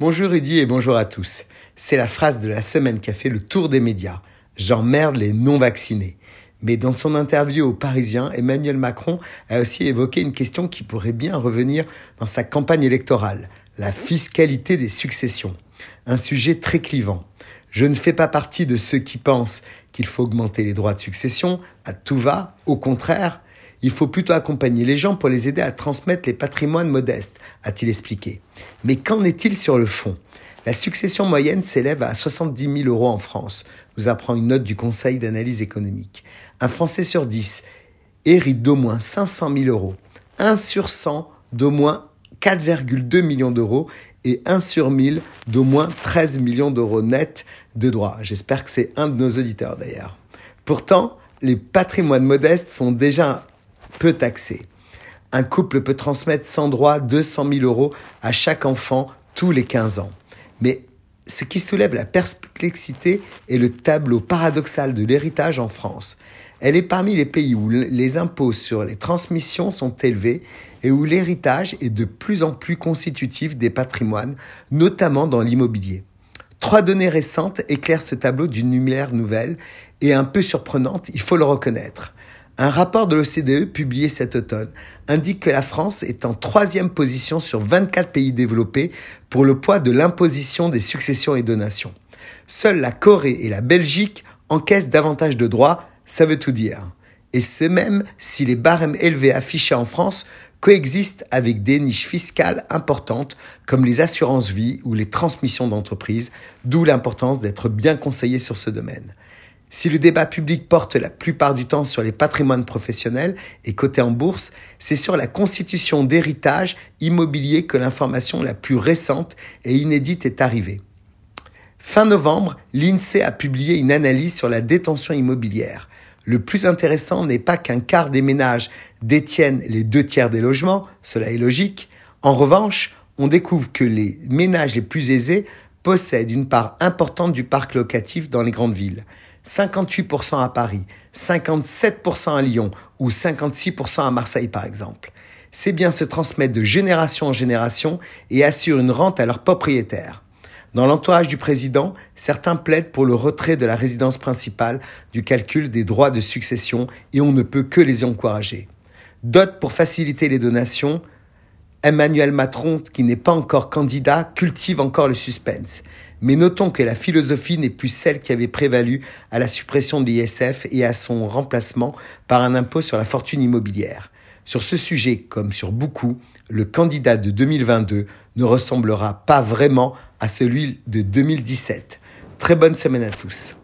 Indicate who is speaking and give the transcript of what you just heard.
Speaker 1: Bonjour Rudy et bonjour à tous. C'est la phrase de la semaine qui a fait le tour des médias. J'emmerde les non-vaccinés. Mais dans son interview au Parisien, Emmanuel Macron a aussi évoqué une question qui pourrait bien revenir dans sa campagne électorale, la fiscalité des successions. Un sujet très clivant. Je ne fais pas partie de ceux qui pensent qu'il faut augmenter les droits de succession à tout va. Au contraire, il faut plutôt accompagner les gens pour les aider à transmettre les patrimoines modestes, a-t-il expliqué. Mais qu'en est-il sur le fond? La succession moyenne s'élève à 70 000 euros en France, nous apprend une note du Conseil d'analyse économique. Un Français sur 10 hérite d'au moins 500 000 euros, 1 sur 100 d'au moins 4,2 millions d'euros et 1 sur 1000 d'au moins 13 millions d'euros nets de droits. J'espère que c'est un de nos auditeurs d'ailleurs. Pourtant, les patrimoines modestes sont déjà peu taxé. Un couple peut transmettre sans droit 200 000 euros à chaque enfant tous les 15 ans. Mais ce qui soulève la perplexité est le tableau paradoxal de l'héritage en France. Elle est parmi les pays où les impôts sur les transmissions sont élevés et où l'héritage est de plus en plus constitutif des patrimoines, notamment dans l'immobilier. Trois données récentes éclairent ce tableau d'une lumière nouvelle et un peu surprenante, il faut le reconnaître. Un rapport de l'OCDE publié cet automne indique que la France est en troisième position sur 24 pays développés pour le poids de l'imposition des successions et donations. Seules la Corée et la Belgique encaissent davantage de droits, ça veut tout dire. Et ce même si les barèmes élevés affichés en France coexistent avec des niches fiscales importantes comme les assurances vie ou les transmissions d'entreprises, d'où l'importance d'être bien conseillé sur ce domaine. Si le débat public porte la plupart du temps sur les patrimoines professionnels et cotés en bourse, c'est sur la constitution d'héritage immobilier que l'information la plus récente et inédite est arrivée. Fin novembre, l'INSEE a publié une analyse sur la détention immobilière. Le plus intéressant n'est pas qu'un quart des ménages détiennent les deux tiers des logements, cela est logique. En revanche, on découvre que les ménages les plus aisés possèdent une part importante du parc locatif dans les grandes villes. 58% à Paris, 57% à Lyon ou 56% à Marseille par exemple. C'est bien se transmettre de génération en génération et assure une rente à leurs propriétaires. Dans l'entourage du président, certains plaident pour le retrait de la résidence principale du calcul des droits de succession et on ne peut que les encourager. D'autres, pour faciliter les donations, Emmanuel Macron, qui n'est pas encore candidat, cultive encore le suspense. Mais notons que la philosophie n'est plus celle qui avait prévalu à la suppression de l'ISF et à son remplacement par un impôt sur la fortune immobilière. Sur ce sujet, comme sur beaucoup, le candidat de 2022 ne ressemblera pas vraiment à celui de 2017. Très bonne semaine à tous.